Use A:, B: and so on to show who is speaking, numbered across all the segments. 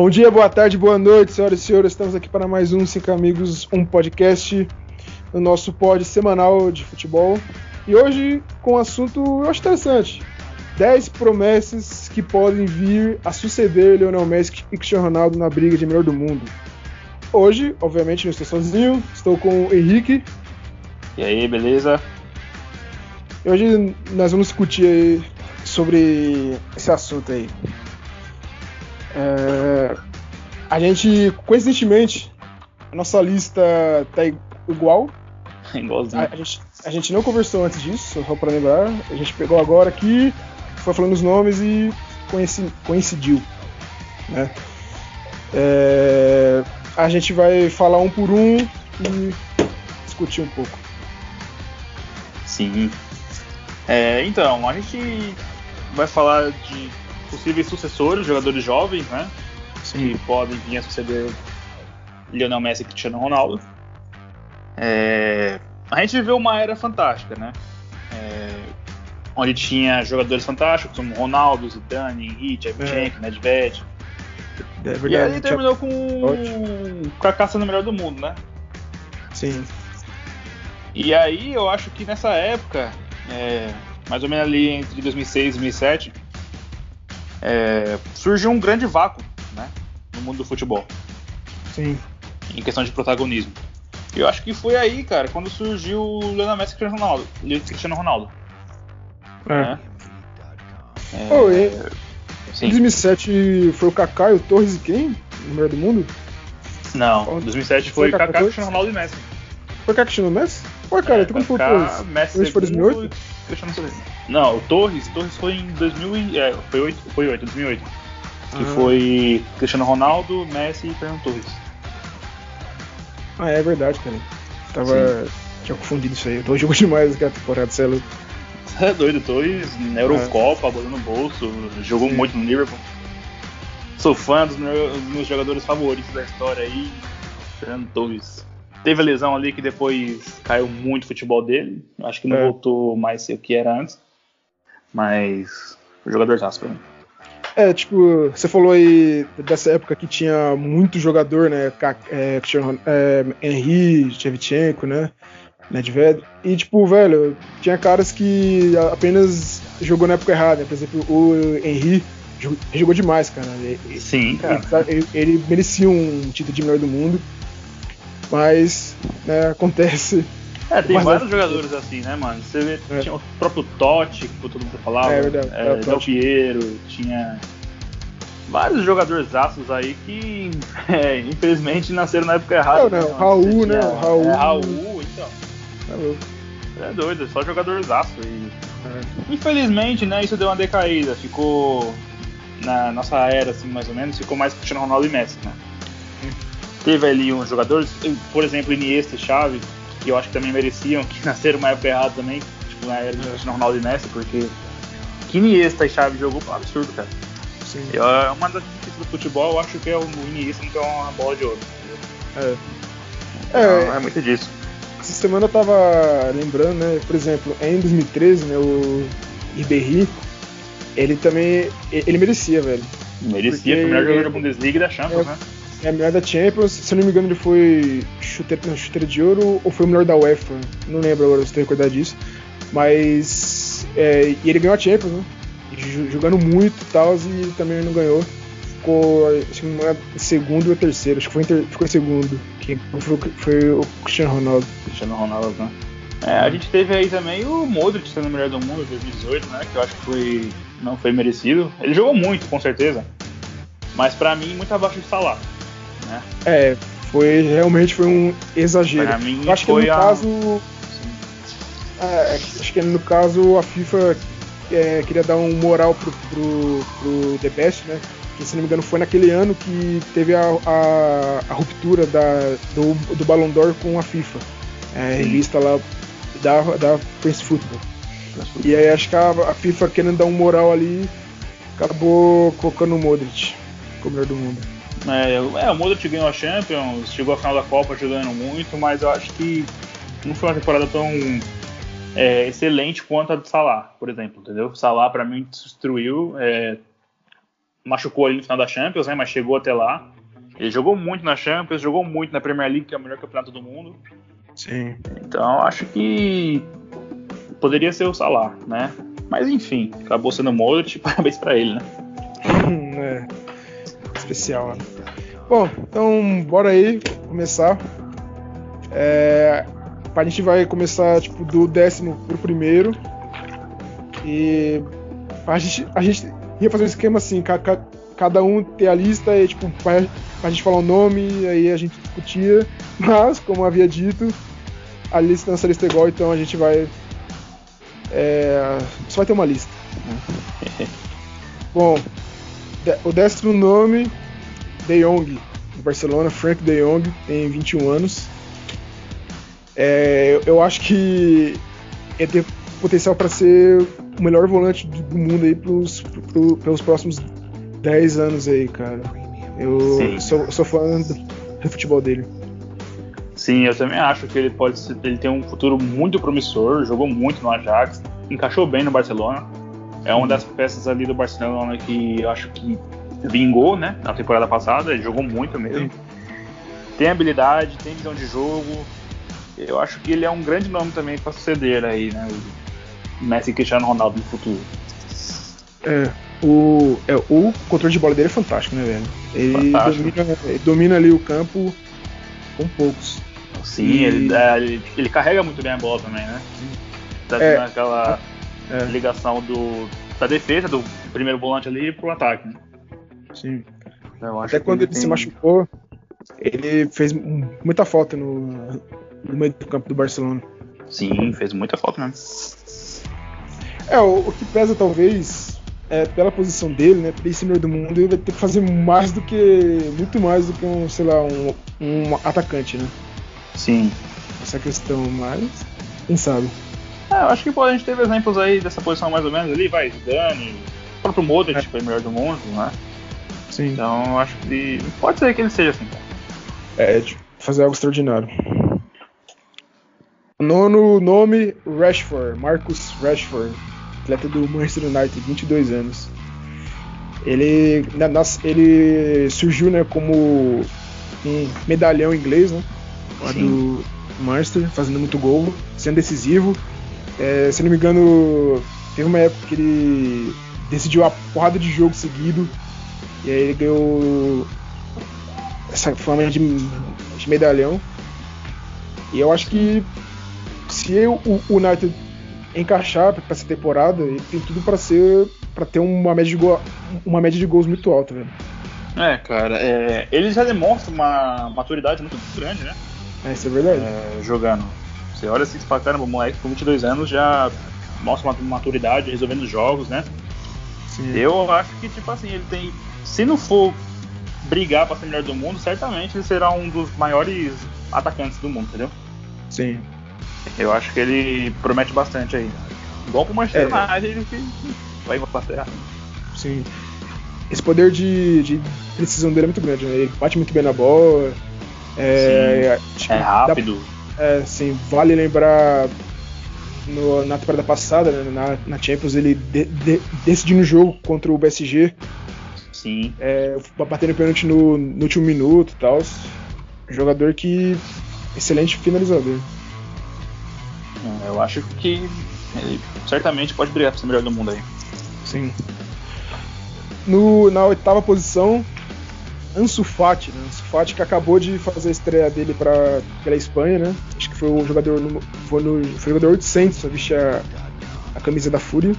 A: Bom dia, boa tarde, boa noite, senhoras e senhores. Estamos aqui para mais um Cinco Amigos, um podcast, no nosso pod semanal de futebol. E hoje com um assunto eu acho interessante: 10 promessas que podem vir a suceder Lionel Messi e Cristiano Ronaldo na briga de melhor do mundo. Hoje, obviamente, não estou sozinho, estou com o Henrique.
B: E aí, beleza?
A: E hoje nós vamos discutir aí sobre esse assunto aí. É, a gente, coincidentemente, a nossa lista tá igual.
B: Igualzinho.
A: A, a, gente, a gente não conversou antes disso, só para lembrar. A gente pegou agora aqui, foi falando os nomes e coincidiu. Né? É, a gente vai falar um por um e discutir um pouco.
B: Sim. É, então, a gente vai falar de possíveis sucessores, jogadores jovens, né? Sim. Que podem vir a suceder Lionel Messi e Cristiano Ronaldo. É, a gente viveu uma era fantástica, né? É, onde tinha jogadores fantásticos como Ronaldo, Zidane, Henrique, Shevchenko, é. Nedved. É verdade, e aí terminou com o Kaká sendo o melhor do mundo, né?
A: Sim.
B: E aí eu acho que nessa época, é, mais ou menos ali entre 2006 e 2007, é, surgiu um grande vácuo né, no mundo do futebol.
A: Sim.
B: Em questão de protagonismo. Eu acho que foi aí, cara, quando surgiu o Leonel Messi e Cristiano Ronaldo. Cristiano Ronaldo.
A: É. Né? é... Oh, e... Em 2007 foi o Kaká e o Torres e quem? No melhor do mundo?
B: Não, em 2007 foi, foi Kaká, Cristiano Ronaldo e Messi.
A: Foi Kaká, Cristiano Messi? Ué, cara, é, então como foi o Torres?
B: Messi foi 2008? Cristiano Não, o Torres, Torres foi em 2000 é, foi 8, foi 8, 2008. Que ah. foi Cristiano Ronaldo, Messi e Fernando Torres.
A: Ah, é verdade, cara. Tava. Sim. Tinha confundido isso aí. O Torres jogou demais aquela temporada, você é.
B: Você é doido, Torres na Eurocopa, é. bola no bolso, jogou Sim. muito no Liverpool. Sou fã dos meus, dos meus jogadores favoritos da história aí, Fernando Torres. Teve a lesão ali que depois caiu muito o futebol dele. Acho que não é. voltou mais ser o que era antes. Mas o jogador zaço pra mim.
A: É, tipo, você falou aí dessa época que tinha muito jogador, né? É, é, Henry, Shevchenko, né? Nedved. E, tipo, velho, tinha caras que apenas jogou na época errada. Né? Por exemplo, o Henry jogou demais, cara.
B: Sim, cara.
A: Ele, ele merecia um título de melhor do mundo. Mas, né, acontece.
B: É, tem vários jogadores assim, né, mano? Você vê, é. tinha o próprio Totti, que todo mundo falava. É verdade. É, é Del Piero, tinha vários jogadores aços aí que, é, infelizmente, nasceram na época errada.
A: Não, não, né, Raul, né?
B: Tinha,
A: Raul.
B: É, Raul, então. É louco. É doido, só jogadores aços. E... É. Infelizmente, né, isso deu uma decaída. Ficou na nossa era, assim, mais ou menos, ficou mais Cristiano Ronaldo e Messi, né? Teve ali uns jogadores, por exemplo, Iniesta e Xavi, que eu acho que também mereciam, que nasceram uma época errada também, tipo na era de Cristiano Ronaldo e Messi, porque que Iniesta e Xavi jogou um absurdo, cara. Sim. É uma das difíceis do futebol, eu acho que é o Iniesta não tem uma bola de ouro.
A: É.
B: Então, é, é muito disso.
A: Essa semana eu tava lembrando, né, por exemplo, em 2013, né, o Ribéry, ele também, ele merecia, velho.
B: Merecia, foi o melhor jogador da Bundesliga e da Champions, é, né?
A: É a melhor da Champions, se eu não me engano, ele foi chuteira, de ouro ou foi o melhor da UEFA. Não lembro agora se tem recordar disso. Mas. É, e ele ganhou a Champions, né? Jogando muito e tal, e também não ganhou. Ficou em segundo ou terceiro, acho que foi ficou em segundo. Quem foi, foi o Cristiano Ronaldo.
B: Cristiano Ronaldo, né? É, a gente teve aí também o Modric sendo o melhor do mundo em 2018, né? Que eu acho que foi, não foi merecido. Ele jogou muito, com certeza. Mas para mim, muito abaixo de Salah. Né?
A: É, foi realmente foi um exagero.
B: Pra mim,
A: Eu acho que no a... caso. É, acho que no caso a FIFA é, queria dar um moral pro, pro, pro The Best, né? Que se não me engano foi naquele ano que teve a, a, a ruptura da, do, do Ballon d'Or com a FIFA. É, revista lá da, da Prince Football. E aí acho que a, a, FIFA querendo dar um moral ali, acabou colocando o Modric como melhor do mundo.
B: É, é, o Modric ganhou a Champions, chegou à final da Copa jogando muito, mas eu acho que não foi uma temporada tão é, excelente quanto a do Salah, por exemplo, entendeu? O Salah para mim destruiu. É, machucou ali no final da Champions, né? Mas chegou até lá. Ele jogou muito na Champions, jogou muito na Premier League, que é o melhor campeonato do mundo.
A: Sim.
B: Então acho que poderia ser o Salah, né? Mas enfim, acabou sendo o Modric, parabéns para ele, né?
A: é. Especial, né? Bom, então bora aí começar. É, a gente vai começar tipo do décimo pro primeiro. E a gente, a gente ia fazer um esquema assim, ca, ca, cada um ter a lista e tipo, pra, pra gente falar o nome, aí a gente discutia. Mas, como havia dito, a lista nossa lista é igual, então a gente vai. É, só vai ter uma lista. Bom, o décimo nome, De Jong, do Barcelona, Frank De Jong, tem 21 anos. É, eu acho que ele tem potencial para ser o melhor volante do mundo aí pros, pro, pelos próximos 10 anos aí, cara. Eu sou, sou fã do, do futebol dele.
B: Sim, eu também acho que ele pode ele tem um futuro muito promissor, jogou muito no Ajax, encaixou bem no Barcelona. É uma das peças ali do Barcelona que eu acho que vingou, né, na temporada passada, ele jogou muito mesmo. Tem habilidade, tem visão de jogo. Eu acho que ele é um grande nome também para suceder aí, né, o Messi e Cristiano Ronaldo no futuro.
A: É, o, é, o controle de bola dele é fantástico, né, velho? Ele domina, ele domina ali o campo com poucos.
B: Sim, e... ele, é, ele, ele, carrega muito bem a bola também, né? Tá é, aquela é. Ligação do, da defesa, do primeiro volante ali pro ataque. Né?
A: Sim. Até quando ele, tem... se machucou, ele fez muita falta no, no meio do campo do Barcelona.
B: Sim, fez muita falta mesmo.
A: É, o, o que pesa talvez é, pela posição dele, né? Senhor do mundo, ele vai ter que fazer mais do que. muito mais do que um, sei lá, um, um atacante, né?
B: Sim.
A: Essa questão, mas. Quem sabe?
B: É, eu acho que pô, a gente teve exemplos aí dessa posição mais ou menos ali, vai, Zidane, o próprio Modric é. foi o melhor do mundo, né?
A: Sim.
B: Então eu acho que pode ser que ele seja assim.
A: É, de fazer algo extraordinário. Nono nome, Rashford, Marcus Rashford, atleta do Manchester United, 22 anos. Ele, ele surgiu né, como um medalhão inglês, né? lá do Manchester, fazendo muito gol, sendo decisivo. É, se não me engano, teve uma época que ele decidiu a porrada de jogo seguido, e aí ele ganhou essa fama de, de medalhão. E eu acho que se o, o United encaixar para essa temporada, ele tem tudo para ser para ter uma média de gol, uma média de gols muito alta, velho.
B: É, cara, é, ele já demonstra uma maturidade muito grande, né?
A: É, isso é verdade.
B: É, jogando. Você olha assim, você fala, caramba, o moleque com 22 anos já mostra uma maturidade resolvendo jogos, né? Sim. Eu acho que, tipo assim, ele tem. Se não for brigar para ser melhor do mundo, certamente ele será um dos maiores atacantes do mundo, entendeu?
A: Sim.
B: Eu acho que ele promete bastante aí. Igual pro Manchester é. United, ele vai passear.
A: Sim. Esse poder de, de precisão dele é muito grande, né? Ele bate muito bem na bola,
B: é, é rápido.
A: Dá, é, sim, vale lembrar no, na temporada passada, né, na, na, Champions, ele de, de, decidiu no jogo contra o PSG.
B: Sim.
A: É, batendo pênalti no, no último minuto e tal. Jogador que. Excelente finalizador.
B: É, eu acho que ele certamente pode brigar para ser melhor do mundo aí.
A: Sim. No, na oitava posição, Ansu Fati, né? Ansu Fati que acabou de fazer a estreia dele pra, pela Espanha, né? Acho que foi o jogador no, foi, no, foi o jogador 800 a vestir a, a camisa da Fúria.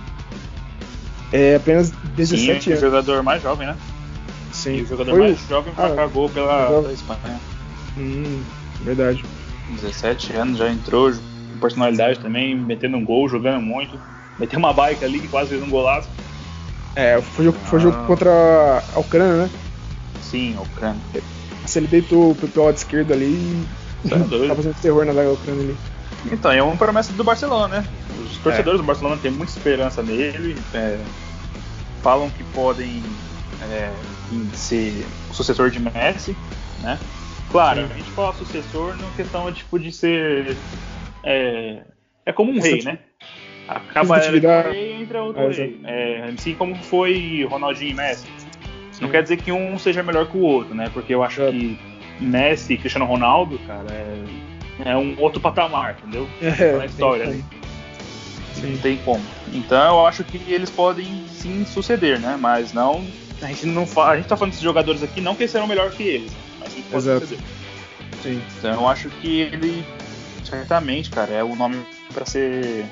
A: É apenas 17 Sim, anos.
B: o jogador mais jovem, né?
A: Sim. E
B: o jogador foi... mais jovem ah, acabou pela, pela Espanha.
A: Hum, verdade.
B: 17 anos, já entrou com personalidade também, metendo um gol, jogando muito. Meteu uma bike ali que quase fez um golaço.
A: É, foi jogo, foi jogo ah. contra a Ucrânia, né?
B: Sim, a Ucrânia.
A: Se ele deitou pro lado esquerdo ali e é tá fazendo terror na Ucrânia ali.
B: Então, é uma promessa do Barcelona, né? Os torcedores é. do Barcelona têm muita esperança nele. É, falam que podem é, ser o sucessor de Messi, né? Claro, Sim. a gente fala sucessor não questão tipo de ser é, é como um rei, né? Acaba era rei entra outro é, rei. É, assim como foi Ronaldinho e Messi. Não quer dizer que um seja melhor que o outro, né? Porque eu acho é. que Messi e Cristiano Ronaldo, cara, é, é um outro patamar, entendeu? É, na história ali. Não tem como. Então eu acho que eles podem sim suceder, né? Mas não. A gente não fala, a gente tá falando desses jogadores aqui, não que eles serão melhor que eles, mas sim que podem suceder. Sim. Então eu acho que ele certamente, cara, é o nome para ser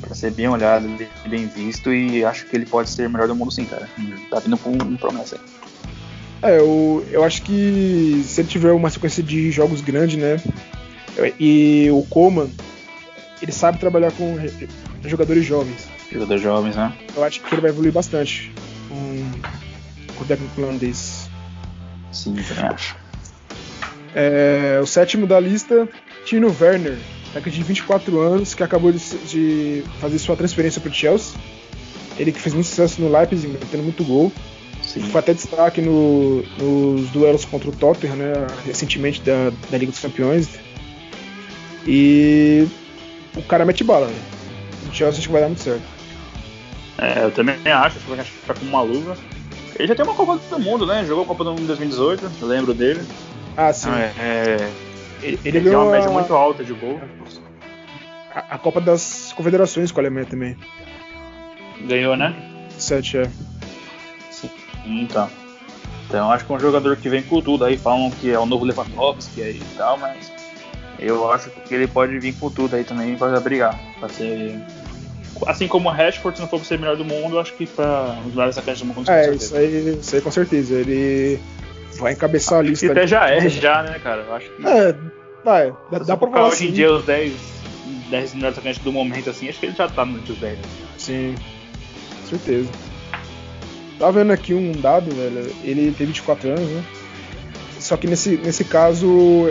B: para ser bem olhado, bem visto e acho que ele pode ser o melhor do mundo sim, cara. Tá vindo com um promessa
A: aí. É, eu, eu acho que se ele tiver uma sequência de jogos grande, né? E o Coman, ele sabe trabalhar com jogadores jovens.
B: Jogadores jovens, né?
A: Eu acho que ele vai evoluir bastante com, com o técnico holandês.
B: Sim, também acho.
A: É, o sétimo da lista, Tino Werner, de 24 anos, que acabou de, de fazer sua transferência para o Chelsea. Ele que fez muito sucesso no Leipzig, metendo muito gol. Sim. Foi até destaque no, nos duelos contra o Tottenham, né, recentemente da, da Liga dos Campeões. E o cara mete bala, né? O Chelsea acho que vai dar muito certo.
B: É, eu também acho, acho que vai ficar com uma luva. Ele já tem uma Copa do Mundo, né? Jogou a Copa do Mundo em 2018, eu lembro dele.
A: Ah, sim.
B: Ah, é, é, ele, ele, tem uma média muito alta de gol.
A: A, a, Copa das Confederações com a Alemanha também.
B: Ganhou, né?
A: Sete, é.
B: Sim, então. Então acho que é um jogador que vem com tudo. Aí falam que é o novo Lewandowski aí e tal, mas eu acho que ele pode vir com tudo aí também para brigar. Pra ser. Assim como o Rashford, se não for pra ser melhor do mundo, acho que para os melhores atacantes do mundo.
A: É, isso aí, isso aí com certeza. Ele vai encabeçar a lista.
B: Até já é, já, né, cara? Eu acho que.
A: É, vai. Dá, dá pra falar.
B: Hoje em assim. dia, os 10, 10 melhores atacantes do momento, assim, acho que ele já tá no dos 10.
A: Sim, com certeza. Tava vendo aqui um dado, velho. Ele tem 24 anos, né? Só que nesse, nesse caso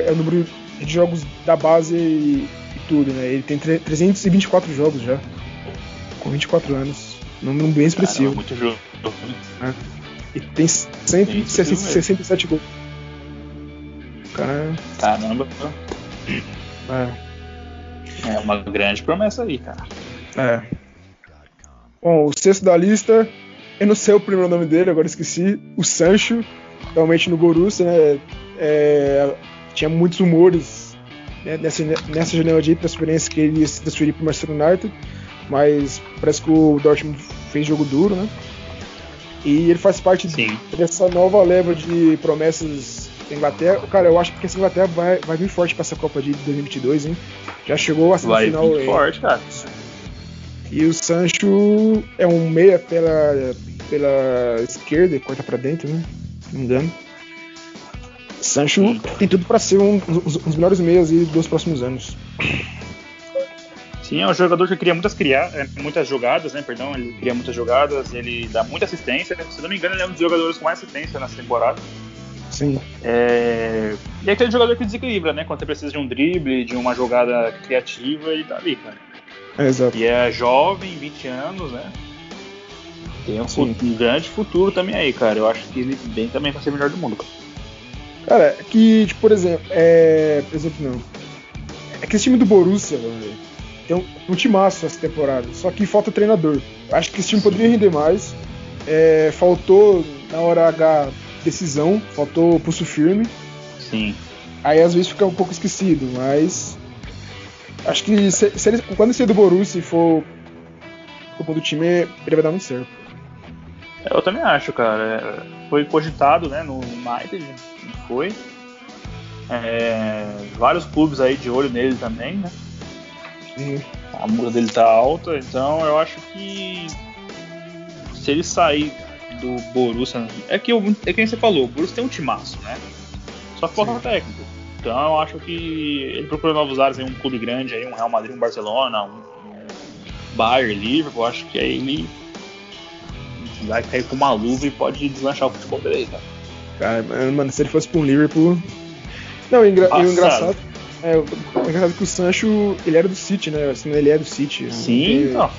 A: é o número de jogos da base e, e tudo, né? Ele tem 324 jogos já. Com 24 anos. Número bem expressivo.
B: Caramba, muito jogo.
A: É. E tem 167 gols. Cara.
B: Caramba. É. É uma grande promessa aí, cara.
A: É. Bom, o sexto da lista, eu não sei o primeiro nome dele, agora esqueci. O Sancho, realmente no Borussia, né? É, tinha muitos rumores né, nessa, nessa janela de transferência que ele ia se transferir para o Manchester United, mas parece que o Dortmund fez jogo duro, né? E ele faz parte Sim. dessa nova leva de promessas da Inglaterra. Cara, eu acho que essa Inglaterra vai, vai vir forte para essa Copa de 2022, hein? Já chegou a
B: semifinal. Vai vir forte, cara.
A: E o Sancho é um meia pela, pela esquerda, corta para dentro, né? Se não me engano. Sancho tem tudo para ser um, um, dos melhores meias dos próximos anos.
B: Sim, é um jogador que cria muitas, cria, é, muitas jogadas, né? Perdão, ele cria muitas jogadas, ele dá muita assistência. Se não me engano, ele é um dos jogadores com mais assistência nessa temporada.
A: Sim.
B: É... E é aquele jogador que desequilibra, né? Quando você precisa de um drible, de uma jogada criativa, ele tá ali, cara.
A: É, exato.
B: E é jovem, 20 anos, né? Tem um, um, grande futuro também aí, cara. Eu acho que ele vem também pra ser o melhor do mundo.
A: Cara, é que, tipo, por exemplo, é. Por exemplo, não. É que esse time do Borussia, velho tem um, um timaço essa temporada. Só que falta treinador. Acho que esse time poderia render mais. É, faltou na hora H decisão, faltou pulso firme.
B: Sim.
A: Aí às vezes fica um pouco esquecido, mas acho que se, se ele, quando esse do Borussia for o do time, ele vai dar muito certo.
B: Eu também acho, cara. Foi cogitado, né, no United, foi. É, vários clubes aí de olho nele também, né? A muda dele tá alta, então eu acho que se ele sair do Borussia. É que, é que você falou, o Borussia tem um timaço, né? Só falta um técnico. Então eu acho que ele procura novos ares em um clube grande, aí, um Real Madrid, um Barcelona, um, um Bayern, Liverpool, acho que aí ele vai cair com uma luva e pode deslanchar o futebol dele, cara.
A: Cara, mano, se ele fosse pra um Liverpool. Não, engra... o engraçado. É, engraçado que o Sancho, ele era do City, né? Assim, ele é do City.
B: Sim, não.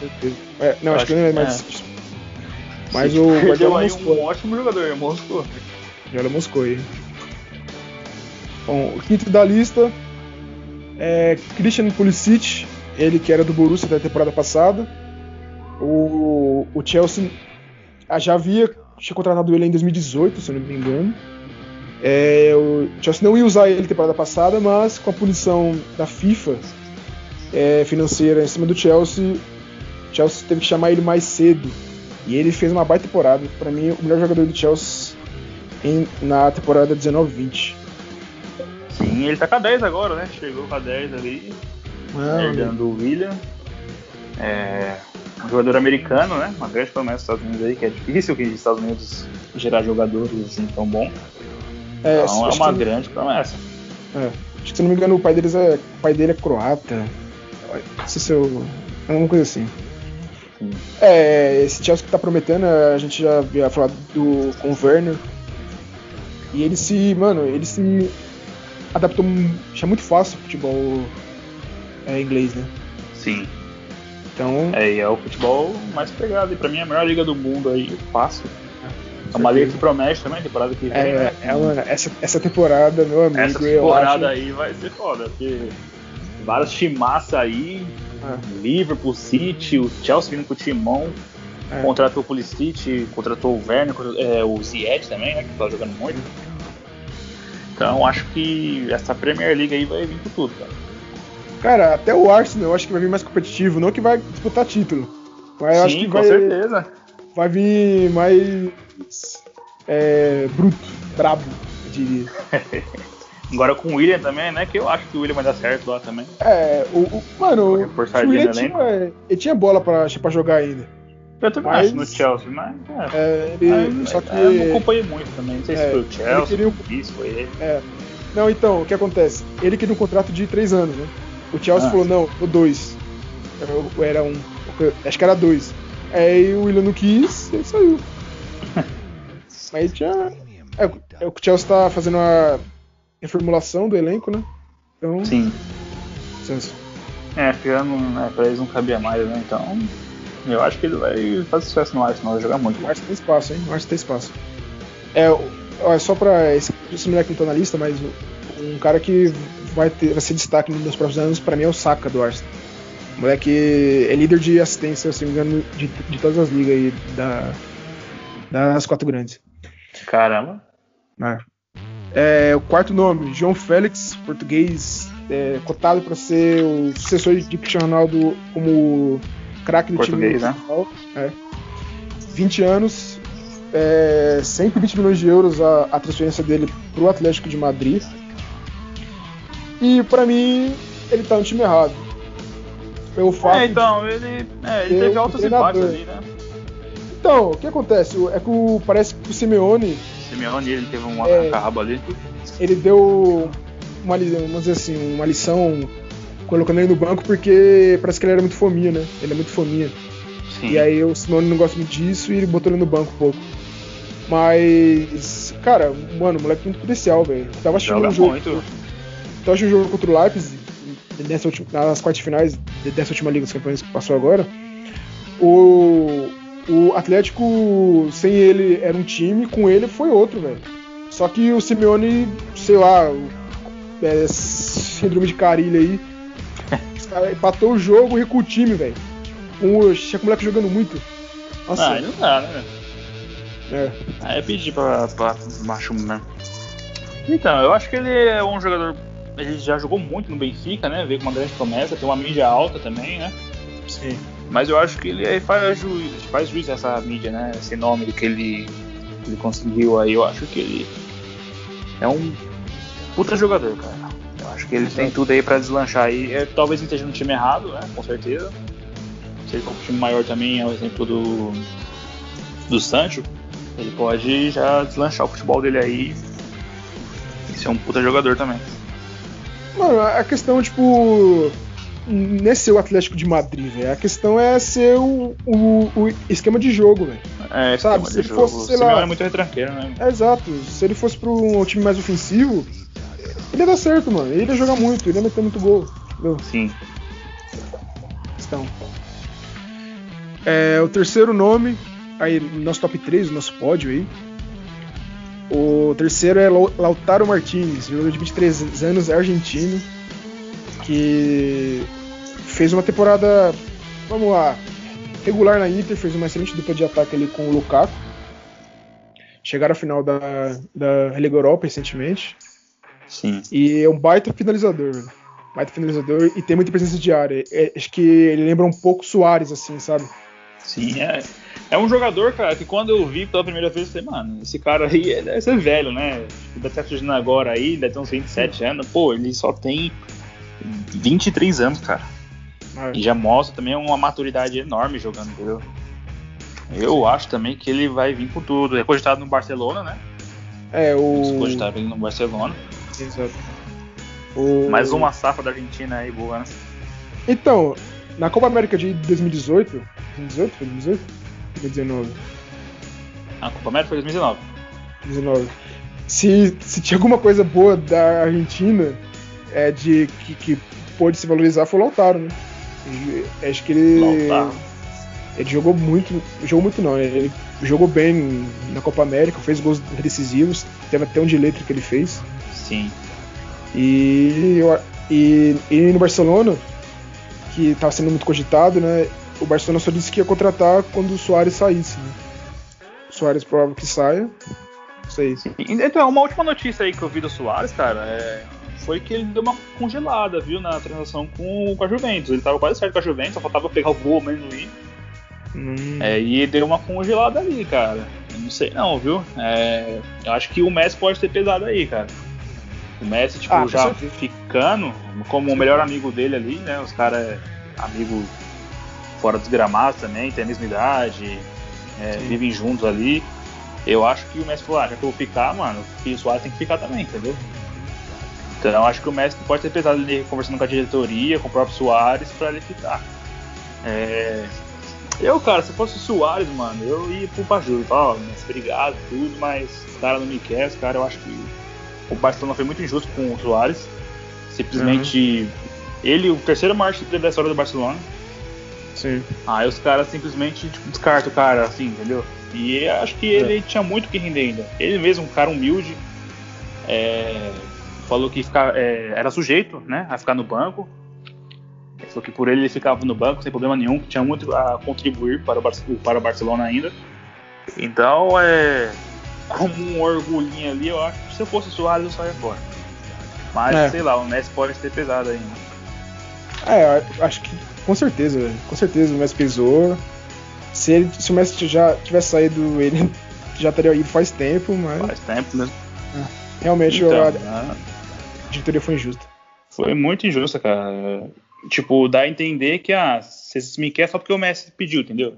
A: É, não, acho, acho, que ele não é mais é. do City. Mas
B: o Guardiola Moscou. um ótimo jogador, Moscou.
A: Guardiola Moscou aí. Bom, o quinto da lista é Christian Pulisic, ele que era do Borussia da temporada passada. O, o Chelsea já havia tinha contratado ele em 2018, se eu não me engano. É, o Chelsea não ia usar ele temporada passada, mas com a punição da FIFA é, financeira em cima do Chelsea, o Chelsea teve que chamar ele mais cedo. E ele fez uma baita temporada. Para mim, o melhor jogador do Chelsea em, na temporada 19-20.
B: Sim, ele tá com a 10 agora, né? Chegou com a 10 ali, ah, herdando o William. É, um jogador americano, né? Uma grande promessa dos Estados Unidos aí, que é difícil que os Estados Unidos gerar jogadores assim tão bom. É, então é uma que... grande promessa.
A: É. Acho que se não me engano o pai deles é. O pai dele é croata. Não sei se eu. É uma coisa assim. Sim. É, esse Chelsea que tá prometendo, a gente já havia falado do, com o Werner. E ele se. Mano, ele se adaptou. Achei muito fácil o futebol é, inglês, né?
B: Sim. Então. É, e é o futebol mais pegado. E pra mim é a melhor liga do mundo aí, fácil. É uma liga que promete também, temporada que vem. É,
A: né? é essa, essa temporada, meu amigo.
B: Essa temporada acho... aí vai ser foda, porque vários timaça aí. É. Liverpool, City, o Chelsea vindo com o Timão. É. Contratou o Pulisic, contratou o Werner, é, o Ziyech também, né, que tá jogando muito. Então acho que essa Premier League aí vai vir com tudo, cara.
A: Cara, até o Arsenal eu acho que vai vir mais competitivo, não que vai disputar título. Mas Sim, acho que
B: com
A: vai,
B: certeza.
A: Vai vir mais é, bruto, brabo, eu diria.
B: Agora com o William também, né? Que eu acho que o William vai dar certo lá também.
A: É, o, o mano, o William tinha, ele tinha bola pra, pra jogar ainda.
B: Eu também mas, acho no Chelsea, mas. É, é ele, mas, só que, eu não acompanhei muito também. Não sei é, se foi o Chelsea, queria, isso, foi ele.
A: É. Não, então, o que acontece? Ele queria um contrato de três anos, né? O Chelsea ah. falou, não, ou dois. Era um. Acho que era dois. Aí o William não quis, ele saiu. Mas já. É, é, o que o Chelsea tá fazendo a reformulação do elenco, né?
B: Então. Sim. Senso. É, porque né, pra eles não cabia mais, né? Então. Eu acho que ele vai fazer sucesso no Arsenal, vai jogar muito.
A: O Arsenal tem espaço, hein? O Arsenal tem espaço. É, ó, só pra. Esse, esse moleque não tá na lista, mas um cara que vai, ter, vai ser destaque nos próximos anos, pra mim, é o Saka do Arsenal. O moleque é líder de assistência, se não me engano, de, de todas as ligas aí da, das quatro grandes.
B: Caramba.
A: É. É, o quarto nome, João Félix, português, é, cotado para ser o sucessor de Cristiano Ronaldo como craque do
B: português,
A: time.
B: Né?
A: É. 20 anos, é, 120 milhões de euros a, a transferência dele para o Atlético de Madrid. E para mim, ele tá no time errado.
B: Pelo fato é, então, ele, é, ele teve altos e baixos ali, né?
A: Então, o que acontece? É que o, parece que o Simeone.
B: Simeone, ele teve um é, ali.
A: Ele deu uma, vamos dizer assim, uma lição colocando ele no banco porque parece que ele era muito fominha, né? Ele é muito fominha. Sim. E aí o Simeone não gosta muito disso e ele botou ele no banco um pouco. Mas, cara, mano, o moleque tem muito potencial, velho. Tava achando um jogo. Muito. Tava achando um jogo contra o Leipzig nessa última, nas quartas finais dessa última Liga dos Campeões que passou agora. O, o Atlético, sem ele, era um time, com ele foi outro, velho. Só que o Simeone, sei lá, é, síndrome de carilha aí, empatou o jogo e com o time, velho. Um, tinha com o moleque jogando muito.
B: Nossa. Ah, não dá, né? É. Aí é pedir pra, pra macho né? Então, eu acho que ele é um jogador. Ele já jogou muito no Benfica, né? Veio com uma grande promessa, tem uma mídia alta também, né?
A: Sim.
B: Mas eu acho que ele faz juiz, faz juiz essa mídia, né? Esse nome que ele, que ele conseguiu aí. Eu acho que ele é um puta jogador, cara. Eu acho que ele tem tudo aí para deslanchar aí. É, talvez ele esteja no time errado, né? Com certeza. Se ele for um time maior também, é o exemplo do, do Sancho. Ele pode já deslanchar o futebol dele aí e ser um puta jogador também.
A: Mano, a questão, tipo não é ser o Atlético de Madrid, velho. A questão é ser o, o, o esquema de jogo, velho.
B: É, sabe? Se ele jogo. fosse, sei lá. é muito retranqueiro, né?
A: É, exato. Se ele fosse para um time mais ofensivo, ele ia dar certo, mano. Ele ia jogar muito, ele ia meter muito gol. Entendeu?
B: Sim.
A: Então. É, o terceiro nome, aí nosso top 3, o nosso pódio aí. O terceiro é Lautaro Martinez, jogador de 23 anos, argentino, que fez uma temporada, vamos lá, regular na Inter, fez uma excelente dupla de ataque ali com o Lukaku. chegaram à final da, da Liga Europa recentemente.
B: Sim.
A: E é um baita finalizador, velho. Baita finalizador e tem muita presença de área. É, acho que ele lembra um pouco Soares, assim, sabe?
B: Sim, é. É um jogador, cara, que quando eu vi pela primeira vez, eu falei, mano, esse cara aí deve ser velho, né? Deve estar surgindo agora aí, deve ter uns 27 anos. Pô, ele só tem 23 anos, cara. É. E já mostra também uma maturidade enorme jogando, entendeu? Eu acho também que ele vai vir com tudo. É cogitado no Barcelona, né?
A: É, o.
B: Cogitado ele no Barcelona.
A: Exato.
B: O... Mais uma safra da Argentina aí, boa, né?
A: Então, na Copa América de 2018. 2018? Foi 2018? 2019?
B: A Copa América foi 2019.
A: 2019. Se, se tinha alguma coisa boa da Argentina, é de que, que pôde se valorizar foi o Lautaro, né? Acho que ele. Lautaro. Ele jogou muito. Jogou muito não, ele jogou bem na Copa América, fez gols decisivos, teve até um de letra que ele fez.
B: Sim.
A: E, e, e no Barcelona, que estava sendo muito cogitado, né? O Barcelona só disse que ia contratar quando o Soares saísse. Né? O Soares provável que saia. Isso aí.
B: Então, uma última notícia aí que eu vi do Soares, cara, é, foi que ele deu uma congelada, viu, na transação com, com a Juventus. Ele estava quase certo com a Juventus, só faltava pegar o gol mesmo e Hum. É, e deu uma congelada ali, cara. Eu não sei não, viu? É, eu acho que o Messi pode ter pesado aí, cara. O Messi, tipo, ah, já ficando como o melhor amigo dele ali, né? Os caras é amigo fora dos gramados também, tem a mesma idade, é, vivem juntos ali. Eu acho que o Messi falou, ah, já que eu vou ficar, mano, o Soares tem que ficar também, entendeu? Então eu acho que o Messi pode ter pesado ali conversando com a diretoria, com o próprio Soares, para ele ficar. É, eu, cara, se fosse o Soares, mano, eu ia pro Pajuro, tá? Mas obrigado, tudo, mas o cara não me quer, cara, eu acho que o Barcelona foi muito injusto com o Soares. Simplesmente. Uhum. Ele, o terceiro maior título da história do Barcelona.
A: Sim.
B: Aí os caras simplesmente tipo, descartam o cara, assim, entendeu? E acho que ele é. tinha muito que render ainda. Ele mesmo, um cara humilde, é, falou que ficar, é, era sujeito né, a ficar no banco, ele falou que por ele ele ficava no banco sem problema nenhum, que tinha muito a contribuir para o, Bar para o Barcelona ainda. Então, é. Como um orgulhinho ali, eu acho que se eu fosse o Soares eu saia fora. Mas, é. sei lá, o Messi pode ter pesado ainda.
A: É, acho que com certeza, velho. Com certeza o Messi pesou. Se, ele, se o Messi já tivesse saído, ele já teria ido faz tempo, mas.
B: Faz tempo mesmo.
A: É. Realmente então, a, né? a diretoria foi injusta.
B: Foi muito injusta, cara tipo, dá a entender que, ah, vocês me querem só porque o Messi pediu, entendeu?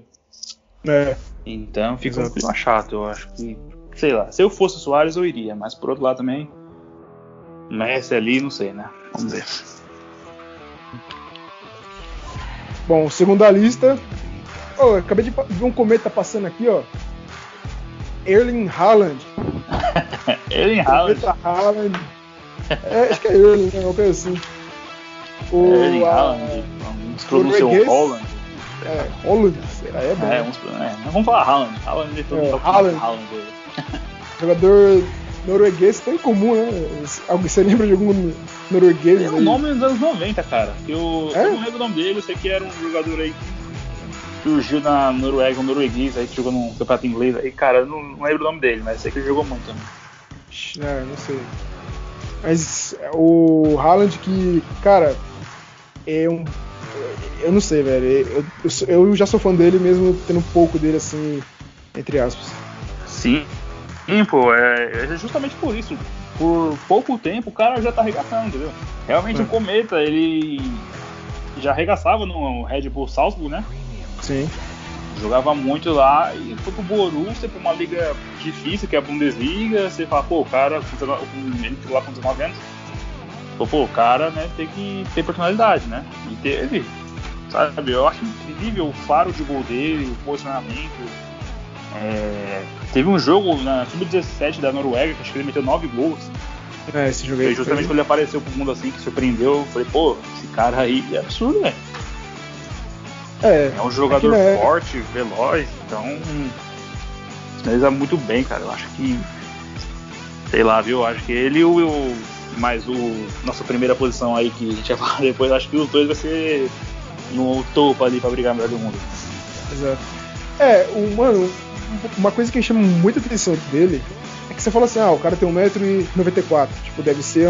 A: É.
B: Então fica Exato. um clima chato, eu acho que. Sei lá, se eu fosse o Soares eu iria, mas por outro lado também. Messi ali, não sei, né? Vamos ver.
A: Bom, segunda lista. Oh, acabei de ver um cometa passando aqui, ó. Erling Haaland.
B: Erling Haaland.
A: Haaland. É, acho que é Erling, né? Uma coisa assim.
B: O, Erling Haaland, uns pronunciam Holland.
A: É, Holland, será? É, bom.
B: é, uns, é, vamos falar Haaland. Haaland, todo é,
A: Haaland. Haaland. Jogador norueguês tão comum, né? Você lembra de algum norueguês?
B: Tem um nome nos anos 90, cara. Eu, é? eu não lembro o nome dele, eu sei que era um jogador aí que surgiu na Noruega, um norueguês aí que jogou no campeonato inglês. Aí, cara, eu não, não lembro o nome dele, mas sei que ele jogou muito também.
A: É, não sei. Mas o Haaland que, cara, é um. Eu não sei, velho. Eu, eu, eu já sou fã dele mesmo tendo um pouco dele assim, entre aspas.
B: Sim. Sim, pô, é, é justamente por isso. Por pouco tempo o cara já tá arregaçando, entendeu? Realmente é. o Cometa, ele já arregaçava no Red Bull Salzburg, né?
A: Sim.
B: Jogava muito lá e foi pro Borussia, pra uma liga difícil, que é a Bundesliga. Você fala, pô, o cara, ele lá com 19 anos, pô, o cara né, tem que ter personalidade, né? E teve, sabe? Eu acho incrível o faro de gol dele, o posicionamento. É, teve um jogo na Sub-17 da Noruega, que acho que ele meteu 9 gols.
A: É, esse jogo aí.
B: Justamente quando ele apareceu pro mundo assim, que surpreendeu, eu falei, pô, esse cara aí é absurdo, velho. É, é um jogador é forte, veloz, então. Finaliza muito bem, cara. Eu acho que. Sei lá, viu? Eu acho que ele e o, mas o nossa primeira posição aí que a gente vai falar depois, acho que os dois vai ser no topo ali para brigar melhor do mundo.
A: Exato. É, o mano, uma coisa que chama muita atenção dele é que você fala assim, ah, o cara tem 1,94m. Tipo, deve ser.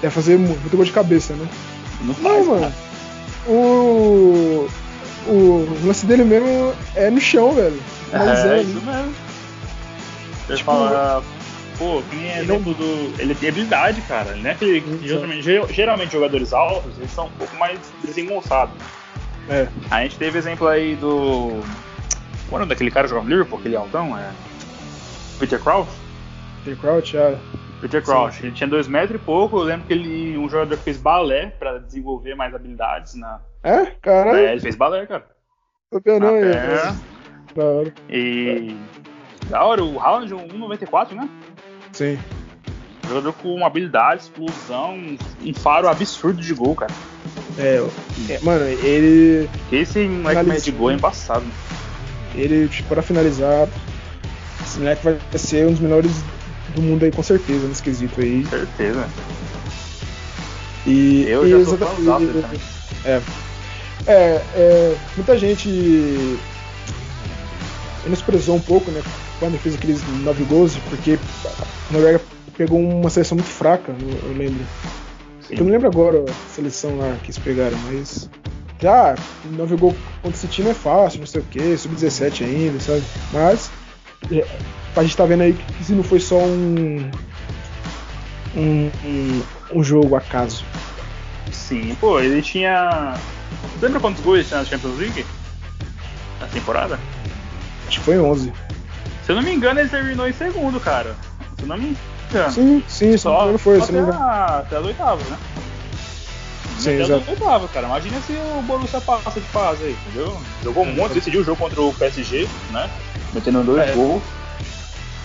A: Deve fazer muito gol de cabeça, né?
B: Não, faz,
A: não mano. O. O lance dele mesmo é no chão, velho.
B: É, é isso mesmo. Você tipo, fala, pô, quem é exemplo do. Ele tem habilidade, cara. Ele não é aquele. Geralmente, geralmente, jogadores altos, eles são um pouco mais desengonçados.
A: É.
B: A gente teve exemplo aí do. Qual é o nome daquele cara jogando Liverpool, aquele altão? É. Peter Crouch?
A: Peter Crouch, é.
B: Peter Crouch, Sim. ele tinha dois metros e pouco. Eu lembro que ele, um jogador que fez balé para desenvolver mais habilidades na.
A: É? Caralho.
B: É, ele fez balé, cara.
A: Tô não, é.
B: Da hora. E. Da hora, o Haaland 1,94, né?
A: Sim.
B: Jogador com uma habilidade, explosão, um faro absurdo de gol, cara.
A: É, é mano, ele.
B: Esse moleque de gol é embaçado.
A: Ele, tipo, pra finalizar, esse moleque vai ser um dos melhores do mundo aí, com certeza, nesse quesito aí.
B: Certeza.
A: E.
B: Eu já sou fãzão
A: também. É. É, é, muita gente menosprezou um pouco, né? Quando fez aqueles nove gols, porque a Noruega pegou uma seleção muito fraca, eu lembro. Sim. Eu não lembro agora a seleção lá que eles pegaram, mas. Já, nove gols contra esse time é fácil, não sei o que, sub-17 ainda, sabe? Mas. É, a gente tá vendo aí que se não foi só um. Um, um, um jogo acaso.
B: Sim, pô, ele tinha. Você lembra quantos gols ele tinha na Champions League? Na temporada?
A: Acho que foi 11.
B: Se eu não me engano, ele terminou em segundo, cara. Se eu não me engano.
A: Sim, sim, só, não foi, só
B: até, a, até as oitavas, né?
A: Sim,
B: até oitavas, cara. Imagina se o Borussia passa de fase aí, entendeu? Jogou muito, decidiu o jogo contra o PSG, né? Metendo dois é. gols.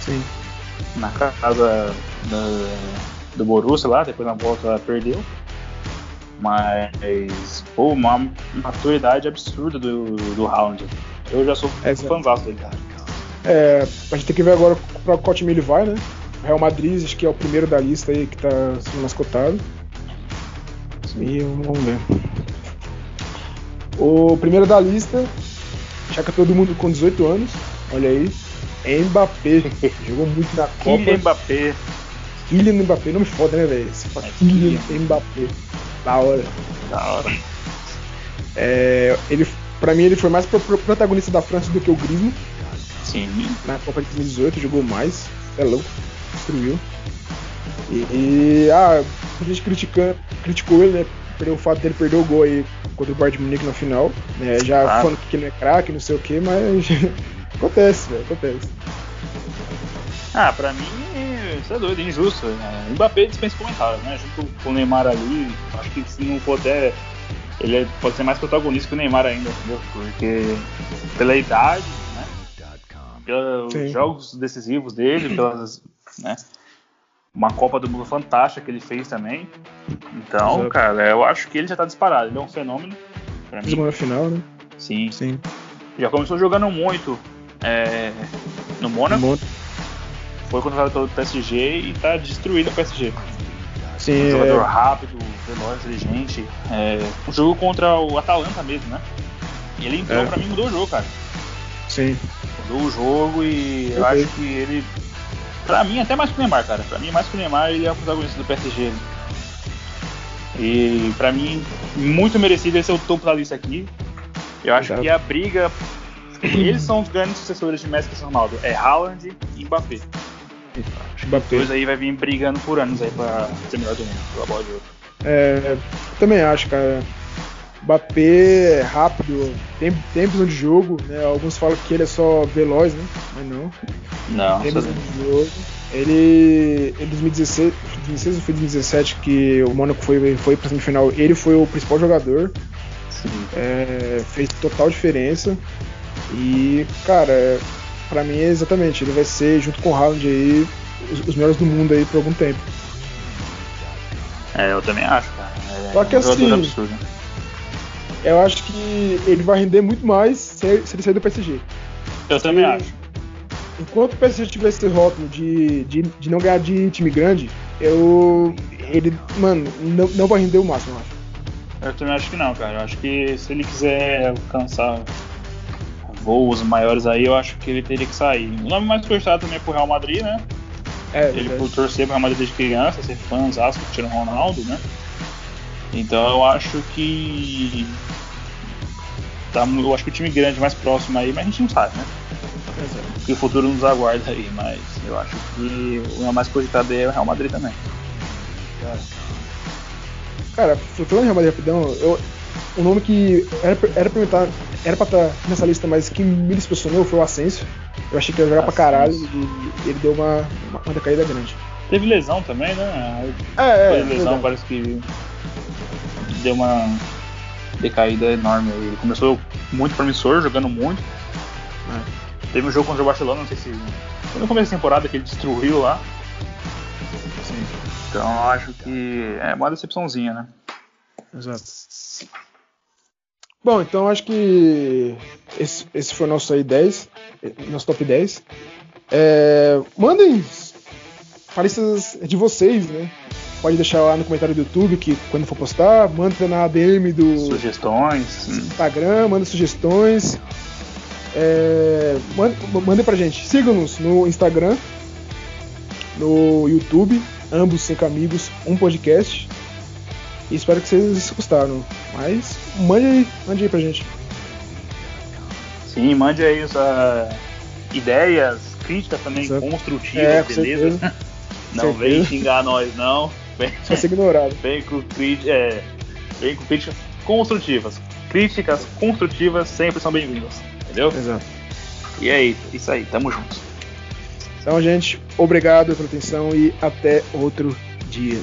A: Sim.
B: Na casa da, do Borussia lá, depois na volta perdeu. Mas, pô, uma maturidade absurda do, do Round. Eu já sou é, fãzão dele, cara.
A: É, a gente tem que ver agora para qual time ele vai, né? Real Madrid, acho que é o primeiro da lista aí que tá sendo mascotado. E vamos ver. O primeiro da lista, já que todo mundo com 18 anos, olha aí. Mbappé. Jogou muito na Copa.
B: Kylian Mbappé.
A: Kylian Mbappé, não me foda, né, velho? É Kylian Mbappé. Da hora.
B: Da hora.
A: É, ele, pra mim, ele foi mais pro, pro protagonista da França do que o Griezmann.
B: Sim.
A: Na Copa de 2018, jogou mais. É louco. Destruiu. E, e ah, a gente criticando, criticou ele, né? Pelo fato dele perder o gol aí contra o Bayern de Munique na final. Né, já ah. falando que ele é craque, não sei o que, mas acontece, velho, acontece.
B: Ah, pra mim, isso é doido, é injusto. Né? Mbappé dispensa comentários, né? Junto com o Neymar ali, acho que se não puder, ele é, pode ser mais protagonista que o Neymar ainda, entendeu? Porque pela idade, né? Pelos Sim. jogos decisivos dele, pelas, né? Uma Copa do Mundo fantástica que ele fez também. Então, Exato. cara, eu acho que ele já tá disparado. Ele é um fenômeno. Pra mim.
A: Semana final, né?
B: Sim.
A: Sim.
B: Já começou jogando muito é, no Mônaco. No foi contratado pelo PSG e tá destruindo o PSG.
A: Sim,
B: um jogador é... rápido, veloz, inteligente. É, um jogo contra o Atalanta mesmo, né? E ele entrou, é. pra mim mudou o jogo, cara.
A: Sim.
B: Mudou o jogo e eu acho que ele. Pra mim, até mais que o Neymar, cara. Pra mim, mais que o Neymar, ele é o protagonista do PSG. E pra mim, muito merecido esse é o topo da lista aqui. Eu acho Exato. que a briga. Eles são os grandes sucessores de Messi e Ronaldo. É Haaland e Mbappé.
A: Mbappé.
B: Dois aí vai vir brigando por anos aí pra ser melhor do mundo, pela bola de ouro.
A: É, também acho, cara. Mbappé é rápido, tem, tem visão de jogo, né? Alguns falam que ele é só veloz, né? Mas não.
B: Não,
A: tem visão de jogo. Ele, em 2016, 2016 ou foi 2017 que o Mônaco foi, foi pra semifinal, ele foi o principal jogador. É, fez total diferença. E, cara, para mim é exatamente, ele vai ser, junto com o Haaland aí, os, os melhores do mundo aí por algum tempo.
B: É, eu também acho, cara.
A: É Só que um assim, absurdo. Eu acho que ele vai render muito mais se, ele sair do PSG.
B: Eu também acho.
A: Enquanto o PSG tiver esse rótulo de, de, de não ganhar de time grande, eu. Ele, mano, não, não vai render o máximo, eu acho.
B: Eu também acho que não, cara. Eu acho que se ele quiser alcançar voos maiores aí, eu acho que ele teria que sair. O nome mais cogitado também é pro Real Madrid, né? É, ele por torcer pro Real Madrid desde criança, ser fã do Cristiano Ronaldo, né? Então eu acho que tá, eu acho que o time grande mais próximo aí, mas a gente não sabe, né? O que o futuro nos aguarda aí, mas eu acho que o mais cogitado é o Real Madrid também.
A: Cara, falando em Real Madrid rapidão, eu, um nome que era, era pra estar era pra estar nessa lista, mas que me decepcionou foi o Ascenso. Eu achei que ia jogar Ascenso. pra caralho e ele deu uma, uma, uma decaída grande.
B: Teve lesão também, né?
A: É, é.
B: lesão, parece que deu uma decaída enorme. Ele começou muito promissor, jogando muito. É. Teve um jogo contra o Barcelona, não sei se. Foi no começo da temporada que ele destruiu lá. Sim. Então acho que é uma decepçãozinha, né?
A: Exato. Bom, então acho que esse, esse foi nosso aí 10, nosso top 10. É, mandem palistas de vocês, né? Pode deixar lá no comentário do YouTube que quando for postar, manda na ADM do
B: sugestões,
A: Instagram, manda sugestões. É, manda, manda pra gente. Sigam-nos no Instagram, no YouTube, ambos sem amigos, um podcast. E espero que vocês gostaram. Mas mande aí, mande aí pra gente.
B: Sim, mande aí uh, ideias, críticas também Exato. construtivas, é, beleza? Não vem xingar nós, não.
A: Vem, Só ser ignorado.
B: Vem com, é, vem com críticas construtivas. Críticas construtivas sempre são bem-vindas. Entendeu?
A: Exato.
B: E é isso, isso aí, tamo junto.
A: Então, gente, obrigado pela atenção e até outro dia.